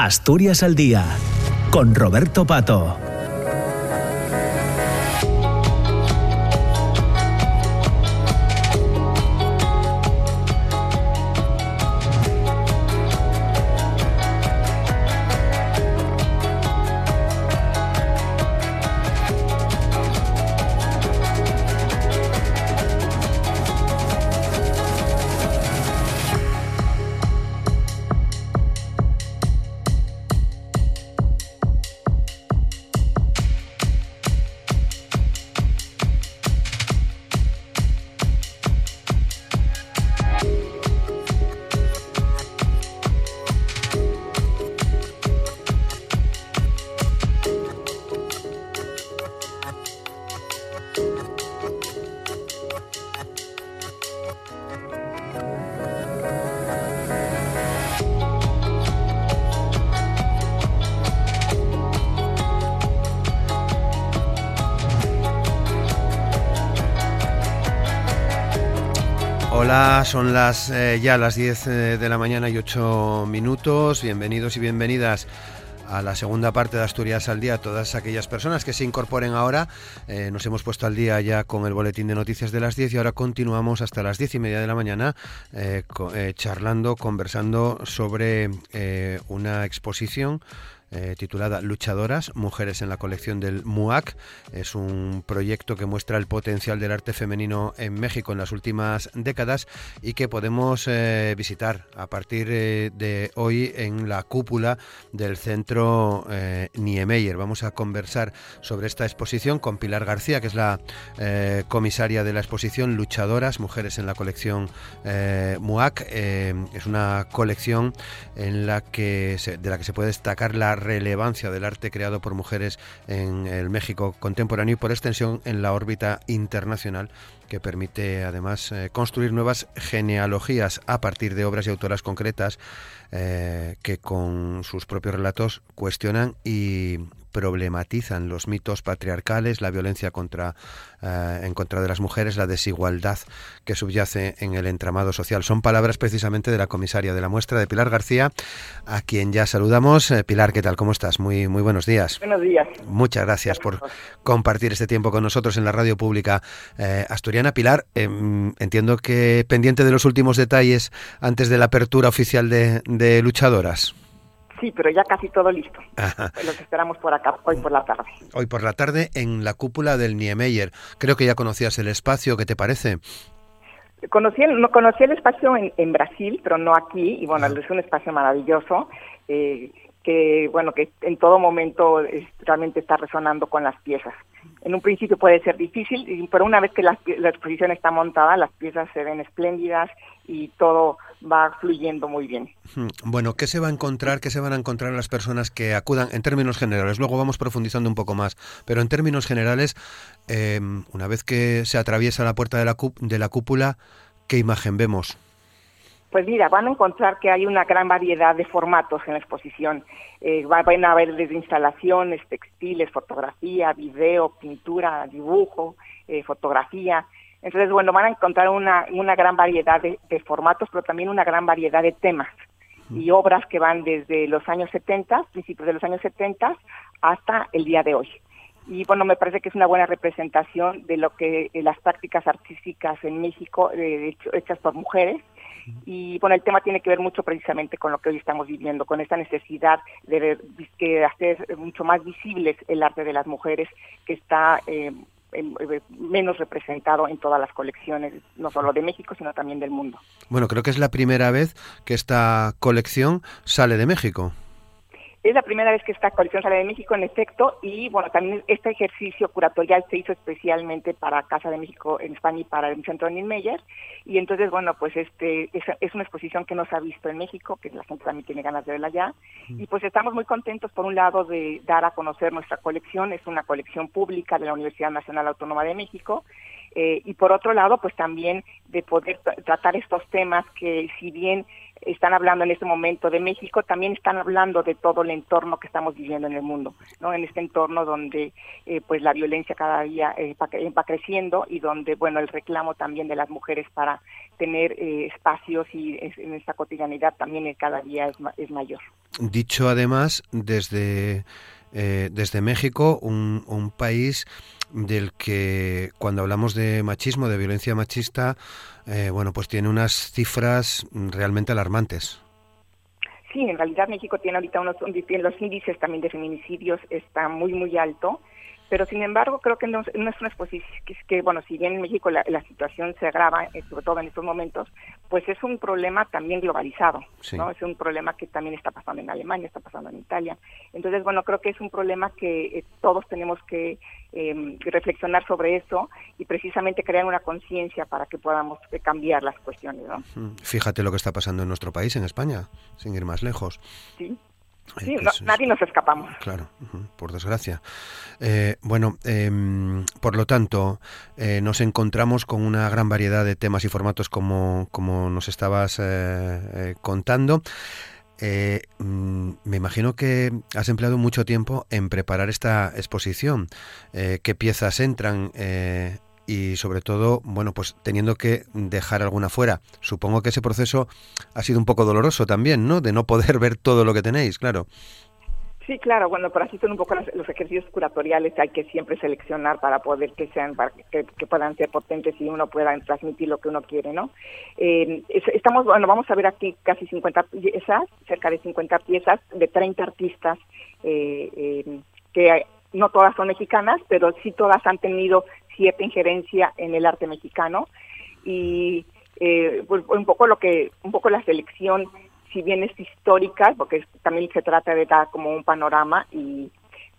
Asturias al Día, con Roberto Pato. Son las eh, ya las 10 eh, de la mañana y 8 minutos. Bienvenidos y bienvenidas a la segunda parte de Asturias al día. Todas aquellas personas que se incorporen ahora, eh, nos hemos puesto al día ya con el boletín de noticias de las 10 y ahora continuamos hasta las 10 y media de la mañana charlando, conversando sobre una exposición eh, titulada Luchadoras, Mujeres en la colección del MUAC. Es un proyecto que muestra el potencial del arte femenino en México en las últimas décadas y que podemos eh, visitar a partir eh, de hoy en la cúpula del centro Niemeyer. Vamos a conversar sobre esta exposición con Pilar García, que es la comisaria de la exposición Luchadoras, Mujeres en la colección MUAC. es una colección en la que de la que se puede destacar la relevancia del arte creado por mujeres en el México contemporáneo y por extensión en la órbita internacional que permite además eh, construir nuevas genealogías a partir de obras y autoras concretas eh, que con sus propios relatos cuestionan y problematizan los mitos patriarcales, la violencia contra, eh, en contra de las mujeres, la desigualdad que subyace en el entramado social. Son palabras precisamente de la comisaria de la muestra, de Pilar García, a quien ya saludamos. Eh, Pilar, ¿qué tal? ¿Cómo estás? Muy, muy buenos días. Buenos días. Muchas gracias por compartir este tiempo con nosotros en la radio pública eh, asturiana. Pilar, em, entiendo que pendiente de los últimos detalles antes de la apertura oficial de, de luchadoras. Sí, pero ya casi todo listo. Los esperamos por acá, hoy por la tarde. Hoy por la tarde en la cúpula del Niemeyer. Creo que ya conocías el espacio, ¿qué te parece? Conocí el, no, conocí el espacio en, Brasil, pero no aquí, y bueno, es un espacio maravilloso, eh, que bueno, que en todo momento realmente está resonando con las piezas. En un principio puede ser difícil, pero una vez que la, exposición está montada, las piezas se ven espléndidas y todo va fluyendo muy bien. Hmm. Bueno, ¿qué se va a encontrar, qué se van a encontrar las personas que acudan en términos generales? Luego vamos profundizando un poco más, pero en términos generales, em, una vez que se atraviesa la puerta de la, de la cúpula, ¿qué imagen vemos? Pues mira, van a encontrar que hay una gran variedad de formatos en la exposición. Eh, van a haber desde instalaciones, textiles, fotografía, video, pintura, dibujo, eh, fotografía. Entonces, bueno, van a encontrar una, una gran variedad de, formatos, pero también una gran variedad de temas y obras que van desde los años 70, principios de los años 70, hasta el día de hoy. Y bueno, me parece que es una buena representación de lo que eh, las prácticas artísticas en México, eh, hechas por mujeres, y bueno, el tema tiene que ver mucho precisamente con lo que hoy estamos viviendo, con esta necesidad de, hacer mucho más visibles el arte de las mujeres que está eh, eh, menos representado en todas las colecciones, no solo de México, sino también del mundo. Bueno, creo que es la primera vez que esta colección sale de México. Es la primera vez que esta colección sale de México, en efecto, y bueno, también este ejercicio curatorial se hizo especialmente para Casa de México en España y para el Centro Niemeyer, y entonces, bueno, pues este es, una exposición que no se ha visto en México, que la gente también tiene ganas de verla allá, y pues estamos muy contentos, por un lado, de dar a conocer nuestra colección, es una colección pública de la Universidad Nacional Autónoma de México, Eh, y por otro lado, pues también de poder tratar estos temas que si bien están hablando en este momento de México, también están hablando de todo el entorno que estamos viviendo en el mundo, ¿no? En este entorno donde eh, pues la violencia cada día eh, va, creciendo y donde, bueno, el reclamo también de las mujeres para tener eh, espacios y en esta cotidianidad también cada día es, es mayor. Dicho además desde, desde México, un, un país del que cuando hablamos de machismo, de violencia machista, eh, bueno, pues tiene unas cifras realmente alarmantes. Sí, en realidad México tiene ahorita unos, los índices también de feminicidios está muy, muy alto pero sin embargo creo que no, es una exposición que, bueno si bien en México la, situación se agrava eh, sobre todo en estos momentos pues es un problema también globalizado no es un problema que también está pasando en Alemania está pasando en Italia. Entonces bueno creo que es un problema que eh, todos tenemos que em, reflexionar sobre eso y precisamente crear una conciencia para que podamos eh, cambiar las cuestiones ¿no? fíjate lo que está pasando en nuestro país en España sin ir más lejos. Sí Sí, nadie nos escapamos. Claro, por desgracia. Eh, bueno, em, por lo tanto, eh, nos encontramos con una gran variedad de temas y formatos como, como nos estabas eh, contando. Mm, me imagino que has empleado mucho tiempo en preparar esta exposición. ¿Qué piezas entran y sobre todo, bueno, pues teniendo que dejar alguna fuera. Supongo que ese proceso ha sido un poco doloroso también, ¿no? De no poder ver todo lo que tenéis, claro. Sí, claro, bueno, pero así son un poco los, ejercicios curatoriales, hay que siempre seleccionar para poder que sean, para que, puedan ser potentes y uno pueda transmitir lo que uno quiere, ¿no? Eh, estamos, bueno, vamos a ver aquí casi 50 piezas, cerca de 50 piezas de 30 artistas eh, eh, que no todas son mexicanas, pero sí todas han tenido cierta injerencia en el arte mexicano. Y eh, pues un poco lo que un poco la selección si bien es histórica porque también se trata de dar como un panorama y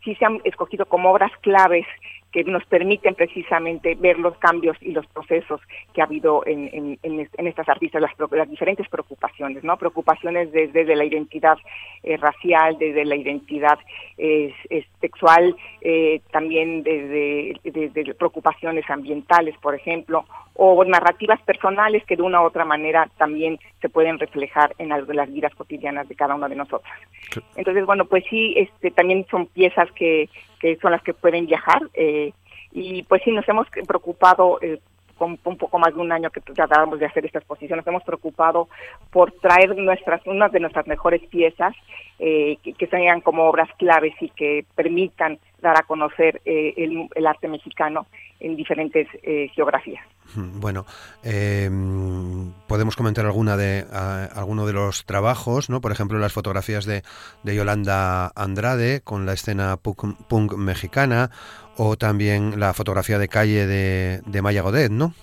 sí se han escogido como obras claves que nos permiten precisamente ver los cambios y los procesos que ha habido en, en, estas artistas, las, las, diferentes preocupaciones, ¿no? Preocupaciones desde, la identidad eh, racial, desde la identidad eh, sexual, eh, también desde, desde, preocupaciones ambientales, por ejemplo, o narrativas personales que de una u otra manera también se pueden reflejar en las, las vidas cotidianas de cada uno de nosotros. Entonces, bueno, pues sí, este, también son piezas que, que son las que pueden viajar eh, y pues sí, nos hemos preocupado eh, con un poco más de un año que tratábamos de hacer esta exposición, nos hemos preocupado por traer nuestras, unas de nuestras mejores piezas eh, que, sean como obras claves y que permitan dar a conocer eh, el, arte mexicano en diferentes eh, geografías. Bueno, em, podemos comentar alguna de alguno de los trabajos, ¿no? Por ejemplo, las fotografías de, de Yolanda Andrade con la escena punk, mexicana o también la fotografía de calle de, de Maya Godet, ¿no?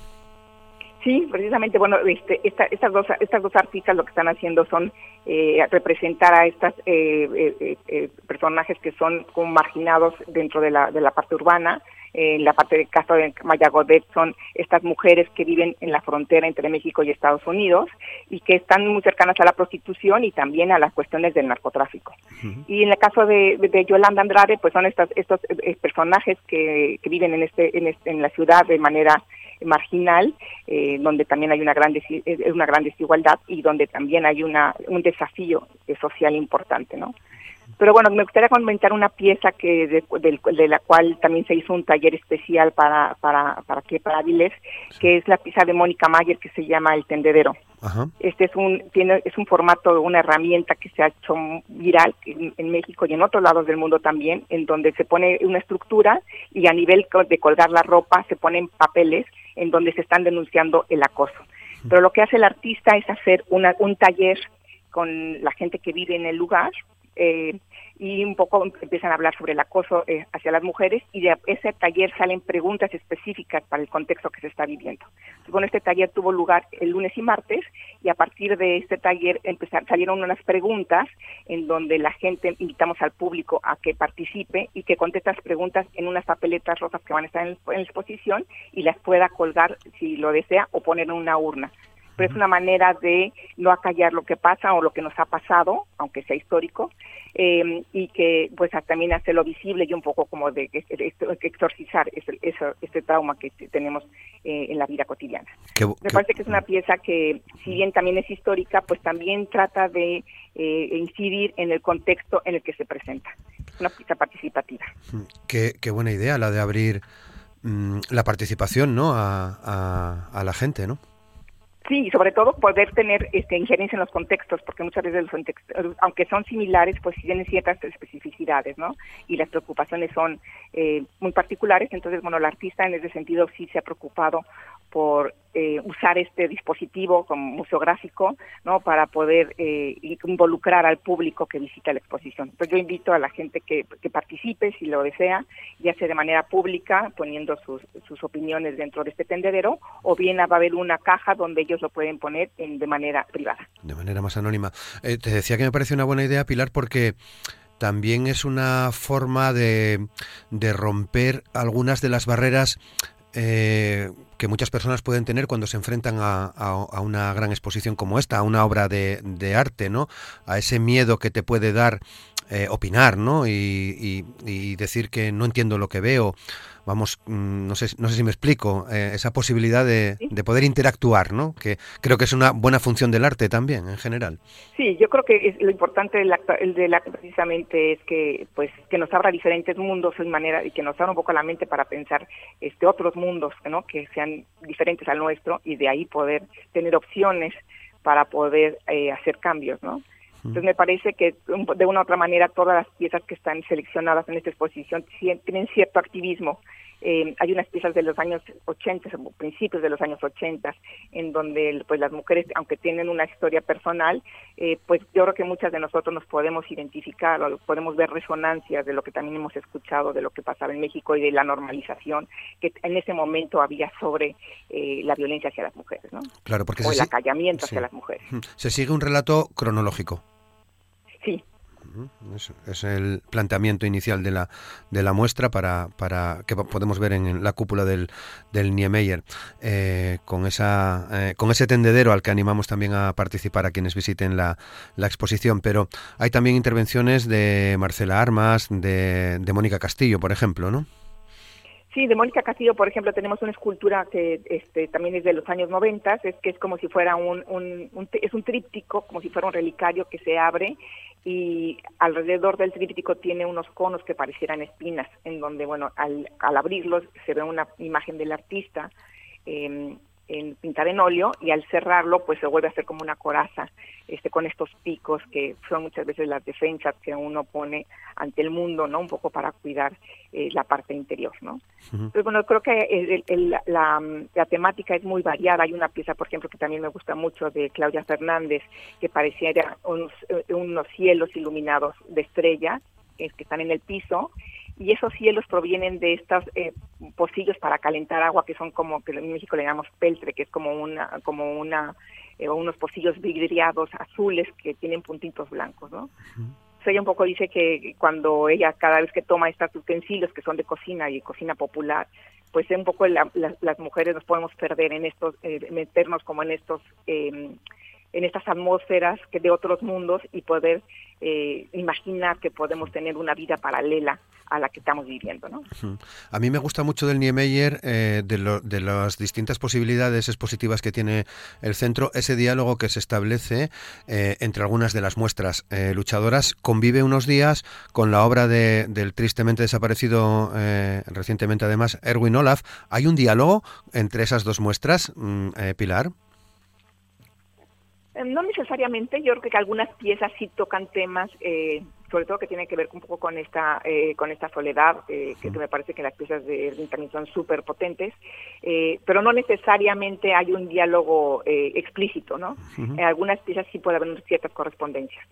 Sí, precisamente, bueno, este, estas, dos, estas dos artistas lo que están haciendo son eh, representar a estas eh, eh, personajes que son como marginados dentro de la, de la parte urbana. En la parte del caso de Maya Godet son estas mujeres que viven en la frontera entre México y Estados Unidos y que están muy cercanas a la prostitución y también a las cuestiones del narcotráfico. Y en el caso de, de, Yolanda Andrade, pues son estas, estos personajes que, que viven en, este, en, este, en la ciudad de manera marginal, eh, donde también hay una gran, una gran desigualdad y donde también hay una, un desafío social importante, ¿no? Pero bueno, me gustaría comentar una pieza que de, la cual también se hizo un taller especial para para para que para que es la pieza de Mónica Mayer que se llama El tendedero. Este es un tiene es un formato de una herramienta que se ha hecho viral en, en, México y en otros lados del mundo también, en donde se pone una estructura y a nivel de colgar la ropa se ponen papeles en donde se están denunciando el acoso. Pero lo que hace el artista es hacer una, un taller con la gente que vive en el lugar eh, y un poco empiezan a hablar sobre el acoso eh, hacia las mujeres y de ese taller salen preguntas específicas para el contexto que se está viviendo. bueno, este taller tuvo lugar el lunes y martes y a partir de este taller empezar, salieron unas preguntas en donde la gente invitamos al público a que participe y que conteste las preguntas en unas papeletas rosas que van a estar en, la exposición y las pueda colgar si lo desea o poner en una urna. Pero es una manera de no acallar lo que pasa o lo que nos ha pasado, aunque sea histórico, eh, y que pues también hacerlo visible y un poco como de exorcizar ese, ese, trauma que tenemos eh, en la vida cotidiana. Me parece que es una pieza que, si bien también es histórica, pues también trata de eh, incidir en el contexto en el que se presenta. Una pieza participativa. Mm, qué, qué buena idea la de abrir mm, la participación ¿no? a, a, a la gente, ¿no? Sí, sobre todo poder tener este, injerencia en los contextos, porque muchas veces los contextos, aunque son similares, pues tienen ciertas especificidades, ¿no? Y las preocupaciones son eh, muy particulares, entonces, bueno, el artista en ese sentido sí se ha preocupado por eh, usar este dispositivo como museográfico, ¿no? Para poder eh, involucrar al público que visita la exposición. Entonces yo invito a la gente que, participe, si lo desea, ya sea de manera pública, poniendo sus, sus opiniones dentro de este tendedero, o bien va a haber una caja donde ellos lo pueden poner en, de manera privada. De manera más anónima. Eh, te decía que me parece una buena idea, Pilar, porque también es una forma de, de romper algunas de las barreras eh, que muchas personas pueden tener cuando se enfrentan a, una gran exposición como esta, a una obra de, arte, ¿no? A ese miedo que te puede dar eh, opinar, ¿no? Y, decir que no entiendo lo que veo. Vamos, mm, no sé, no sé si me explico, eh, esa posibilidad de, de, poder interactuar, ¿no? Que creo que es una buena función del arte también, en general. Sí, yo creo que es, lo importante del acto, el del acto precisamente es que, pues, que nos abra diferentes mundos y manera y que nos abra un poco la mente para pensar este otros mundos, ¿no? Que sean diferentes al nuestro y de ahí poder tener opciones para poder eh, hacer cambios, ¿no? Entonces me parece que de una u otra manera todas las piezas que están seleccionadas en esta exposición tienen cierto activismo. Eh, hay unas piezas de los años 80, principios de los años 80, en donde pues las mujeres, aunque tienen una historia personal, eh, pues yo creo que muchas de nosotros nos podemos identificar o podemos ver resonancias de lo que también hemos escuchado de lo que pasaba en México y de la normalización que en ese momento había sobre eh, la violencia hacia las mujeres, ¿no? Claro, porque o el acallamiento hacia las mujeres. Se sigue un relato cronológico. Sí. Es, el planteamiento inicial de la, de la muestra para, para que podemos ver en la cúpula del, del Niemeyer, eh, con, esa, eh, con ese tendedero al que animamos también a participar a quienes visiten la, la exposición. Pero hay también intervenciones de Marcela Armas, de, de Mónica Castillo, por ejemplo, ¿no? Sí, de Mónica Castillo, por ejemplo, tenemos una escultura que este, también es de los años 90, es que es como si fuera un, un, un, es un tríptico, como si fuera un relicario que se abre y alrededor del tríptico tiene unos conos que parecieran espinas, en donde, bueno, al, al abrirlos se ve una imagen del artista eh, en pintar en óleo y al cerrarlo pues se vuelve a hacer como una coraza este con estos picos que son muchas veces las defensas que uno pone ante el mundo no un poco para cuidar eh, la parte interior no entonces bueno creo que la, la, temática es muy variada. Hay una pieza por ejemplo que también me gusta mucho de Claudia Fernández que pareciera unos, eh, unos cielos iluminados de estrellas que están en el piso y esos cielos provienen de estos eh, pocillos para calentar agua que son como que en México le llamamos peltre, que es como una como una eh, unos pocillos vidriados azules que tienen puntitos blancos, ¿no? ella un poco dice que cuando ella cada vez que toma estos utensilios que son de cocina y cocina popular, pues un poco las mujeres nos podemos perder en estos, eh, meternos como en estos eh, en estas atmósferas que de otros mundos y poder eh, imaginar que podemos tener una vida paralela a la que estamos viviendo. ¿no? A mí me gusta mucho del Niemeyer, eh, de, de, las distintas posibilidades expositivas que tiene el centro, ese diálogo que se establece eh, entre algunas de las muestras luchadoras, convive unos días con la obra de, del tristemente desaparecido recientemente además Erwin Olaf. ¿Hay un diálogo entre esas dos muestras, mm, Pilar? Eh, no necesariamente, yo creo que algunas piezas sí tocan temas, eh, sobre todo que tienen que ver un poco con esta eh, con esta soledad, que, me parece que las piezas de Erwin también son súper potentes, pero no necesariamente hay un diálogo explícito, ¿no? En algunas piezas sí puede haber ciertas correspondencias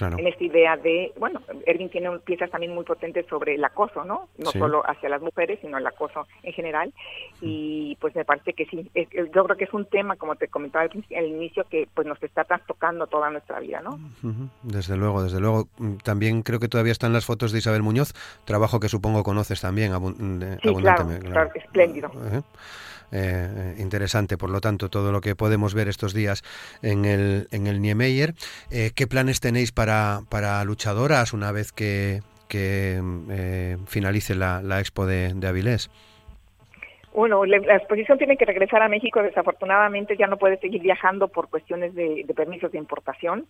en esta idea de, bueno, Erwin tiene piezas también muy potentes sobre el acoso, ¿no? No solo hacia las mujeres, sino el acoso en general. Y pues me parece que sí, yo creo que es un tema, como te comentaba al inicio, que pues nos está trastocando toda nuestra vida, ¿no? Desde luego, desde luego. Mm, también creo que todavía están las fotos de Isabel Muñoz, trabajo que supongo conoces también sí, Claro, claro, espléndido. eh, interesante, por lo tanto, todo lo que podemos ver estos días en el, en el Niemeyer. Eh, ¿Qué planes tenéis para, para luchadoras una vez que, que finalice la, la, expo de, de Avilés? Bueno, la exposición tiene que regresar a México. Desafortunadamente ya no puede seguir viajando por cuestiones de, de permisos de importación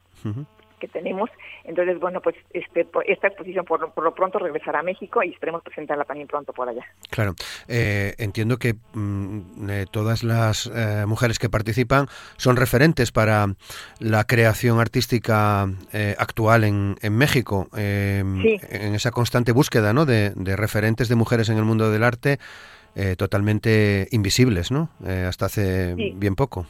que tenemos. Entonces, bueno, pues este, esta exposición por, lo pronto regresará a México y esperemos presentarla también pronto por allá. Claro, eh, entiendo que mm, eh, todas las eh, mujeres que participan son referentes para la creación artística actual en, en México, en esa constante búsqueda ¿no? de, de, referentes de mujeres en el mundo del arte totalmente invisibles, ¿no? hasta hace bien poco.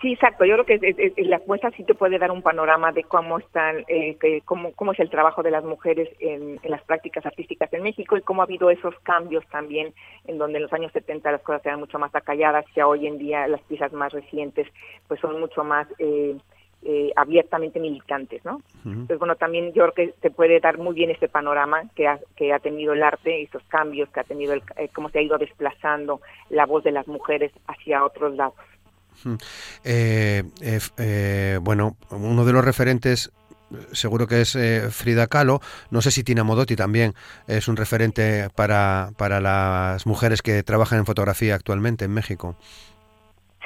Sí, exacto. Yo creo que la muestra sí te puede dar un panorama de cómo están, eh, cómo, cómo es el trabajo de las mujeres en, las prácticas artísticas en México y cómo ha habido esos cambios también, en donde en los años 70 las cosas eran mucho más acalladas, que hoy en día las piezas más recientes pues son mucho más eh, eh, abiertamente militantes, ¿no? Entonces, bueno, también yo creo que te puede dar muy bien este panorama que ha, que ha tenido el arte, estos cambios que ha tenido, el, cómo se ha ido desplazando la voz de las mujeres hacia otros lados. Eh, eh, eh, bueno, uno de los referentes seguro que es Frida Kahlo. No sé si Tina Modotti también es un referente para, para las mujeres que trabajan en fotografía actualmente en México.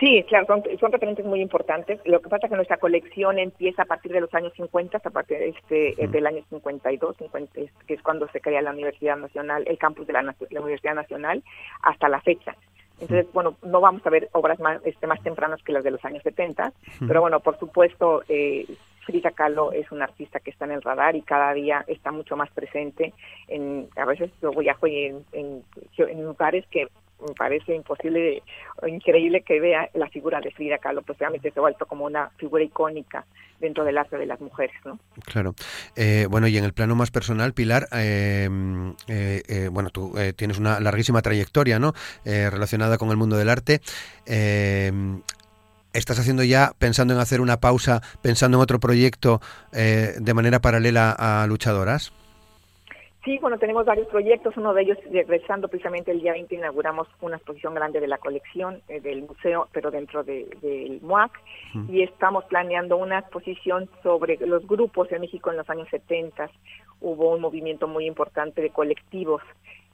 Sí, claro, son, referentes muy importantes. Lo que pasa es que nuestra colección empieza a partir de los años 50, a partir de este, del año 52, 50, que es cuando se crea la Universidad Nacional, el campus de la, la Universidad Nacional, hasta la fecha. Entonces, bueno, no vamos a ver obras más, este, más tempranas que las de los años 70, pero bueno, por supuesto, eh, Frida Kahlo es una artista que está en el radar y cada día está mucho más presente. En, a veces yo viajo en, en, en lugares que me parece imposible o increíble que vea la figura de Frida Kahlo, pues realmente se ha vuelto como una figura icónica dentro del arte de las mujeres, ¿no? Claro. Eh, bueno, y en el plano más personal, Pilar, eh, eh, bueno, tú tienes una larguísima trayectoria, ¿no? relacionada con el mundo del arte. ¿Estás haciendo ya, pensando en hacer una pausa, pensando en otro proyecto de manera paralela a luchadoras? Sí, bueno, tenemos varios proyectos. Uno de ellos, regresando precisamente el día 20, inauguramos una exposición grande de la colección eh, del museo, pero dentro del de, MUAC. Y estamos planeando una exposición sobre los grupos en México en los años 70. Hubo un movimiento muy importante de colectivos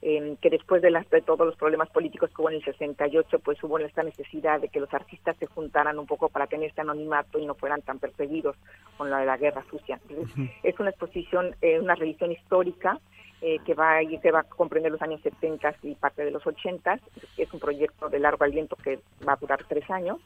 que después de, las, de todos los problemas políticos que hubo en el 68, pues hubo esta necesidad de que los artistas se juntaran un poco para tener este anonimato y no fueran tan perseguidos con la de la guerra sucia. Es una exposición, eh, una revisión histórica eh, que va y se va a comprender los años 70 y parte de los 80. Es un proyecto de largo aliento que va a durar tres años.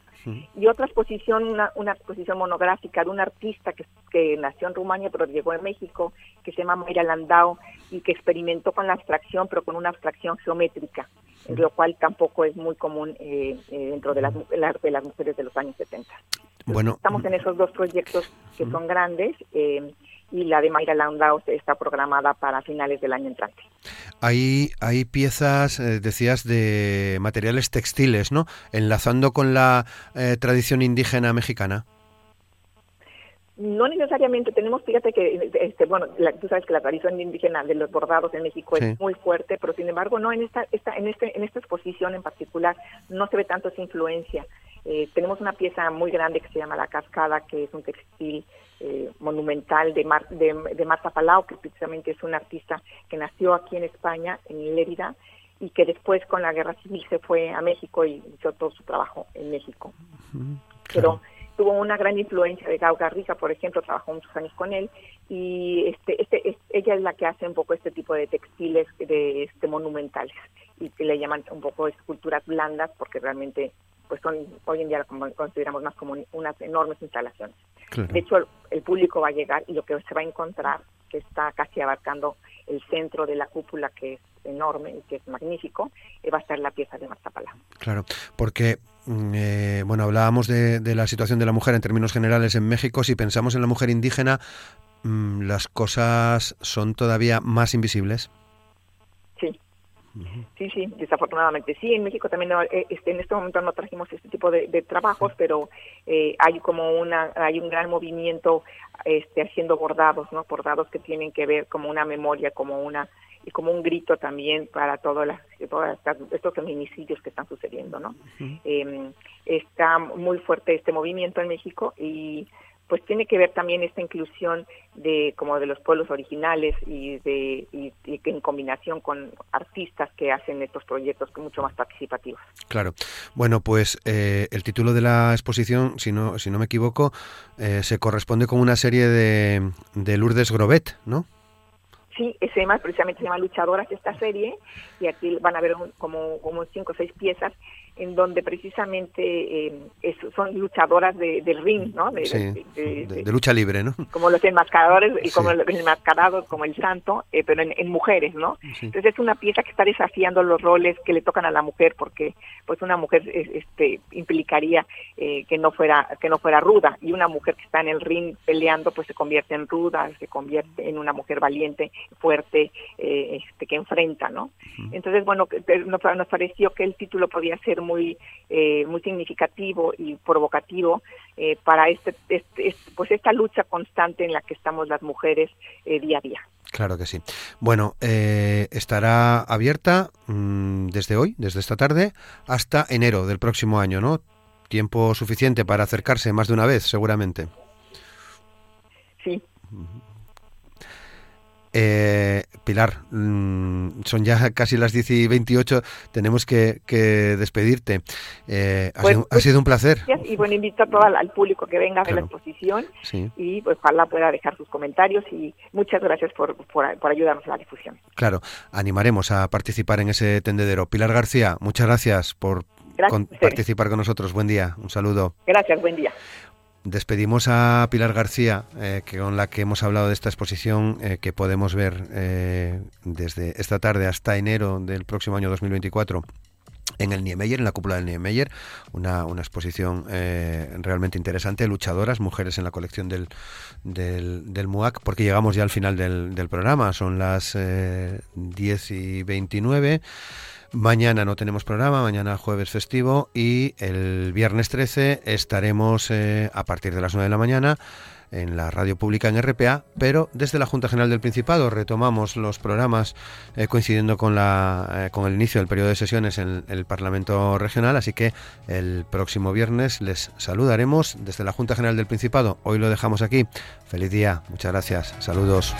Y otra exposición, una, una, exposición monográfica de un artista que, que nació en Rumania pero llegó a México, que se llama Mayra Landau y que experimentó con la abstracción, pero con una abstracción geométrica, lo cual tampoco es muy común eh, eh, dentro de las, de las mujeres de los años 70. Bueno, Estamos en esos dos proyectos que son grandes. Eh, y la de Mayra Landau está programada para finales del año entrante. Hay, hay piezas, eh, decías, de materiales textiles, ¿no? Enlazando con la eh, tradición indígena mexicana. No necesariamente tenemos, fíjate que, este, bueno, tú sabes que la tradición indígena de los bordados en México es muy fuerte, pero sin embargo, no en esta, esta, en este, en esta exposición en particular no se ve tanto esa influencia. Eh, tenemos una pieza muy grande que se llama La Cascada, que es un textil eh, monumental de, de, Marta Palau, que precisamente es una artista que nació aquí en España, en Lérida, y que después con la guerra civil se fue a México y hizo todo su trabajo en México. Pero tuvo una gran influencia de Gau Garriga, por ejemplo, trabajó muchos años con él, y este, este, ella es la que hace un poco este tipo de textiles de este monumentales y que le llaman un poco esculturas blandas porque realmente pues son hoy en día como consideramos más como unas enormes instalaciones. De hecho, el, público va a llegar y lo que se va a encontrar, que está casi abarcando el centro de la cúpula, que es enorme y que es magnífico, eh, va a estar la pieza de Mazapala. Claro, porque, mm, eh, bueno, hablábamos de, la situación de la mujer en términos generales en México. Si pensamos en la mujer indígena, mm, ¿las cosas son todavía más invisibles? Sí, Sí, desafortunadamente sí. En México también eh, este, en este momento no trajimos este tipo de, trabajos, pero eh, hay como una hay un gran movimiento este, haciendo bordados, ¿no? Bordados que tienen que ver como una memoria, como una y como un grito también para todas las, todos estos feminicidios que están sucediendo, ¿no? Em, está muy fuerte este movimiento en México y pues tiene que ver también esta inclusión de como de los pueblos originales y de y, en combinación con artistas que hacen estos proyectos mucho más participativos. Claro. Bueno, pues eh, el título de la exposición, si no si no me equivoco, eh, se corresponde con una serie de, de Lourdes Grobet, ¿no? Sí, ese más precisamente se llama Luchadoras esta serie y aquí van a ver como, como cinco o seis piezas en donde precisamente eh, son luchadoras de, del ring, ¿no? De, lucha libre, ¿no? Como los enmascaradores, y como los enmascarados, como el santo, eh, pero en, mujeres, ¿no? Entonces es una pieza que está desafiando los roles que le tocan a la mujer, porque pues una mujer este este eh, que no fuera que no fuera ruda y una mujer que está en el ring peleando pues se convierte en ruda, se convierte en una mujer valiente, fuerte, este que enfrenta, ¿no? Entonces bueno nos, nos pareció que el título podía ser muy, eh, muy significativo y provocativo eh, para este, este, pues esta lucha constante en la que estamos las mujeres eh, día a día. Claro que sí. Bueno, estará abierta mm, desde hoy, desde esta tarde, hasta enero del próximo año, ¿no? Tiempo suficiente para acercarse más de una vez, seguramente. Sí. Eh, Pilar, mm, son ya casi las 10 y 28, tenemos que, despedirte. Eh, ha, sido, un placer. Y bueno, invito a todo al público que venga a ver la exposición y pues, ojalá pueda dejar sus comentarios y muchas gracias por, por, ayudarnos a la difusión. Claro, animaremos a participar en ese tendedero. Pilar García, muchas gracias por participar con nosotros. Buen día, un saludo. Gracias, buen día. Despedimos a Pilar García, eh, que, con la que hemos hablado de esta exposición eh, que podemos ver eh, desde esta tarde hasta enero del próximo año 2024 en el Niemeyer, en la cúpula del Niemeyer, una, exposición realmente interesante, luchadoras, mujeres en la colección del, del, MUAC, porque llegamos ya al final del, del programa, son las 10 y 29. Mañana no tenemos programa, mañana jueves festivo y el viernes 13 estaremos eh, a partir de las 9 de la mañana en la radio pública en RPA, pero desde la Junta General del Principado retomamos los programas eh, coincidiendo con, la, eh, con el inicio del periodo de sesiones en el Parlamento Regional, así que el próximo viernes les saludaremos desde la Junta General del Principado. Hoy lo dejamos aquí. Feliz día, muchas gracias, saludos.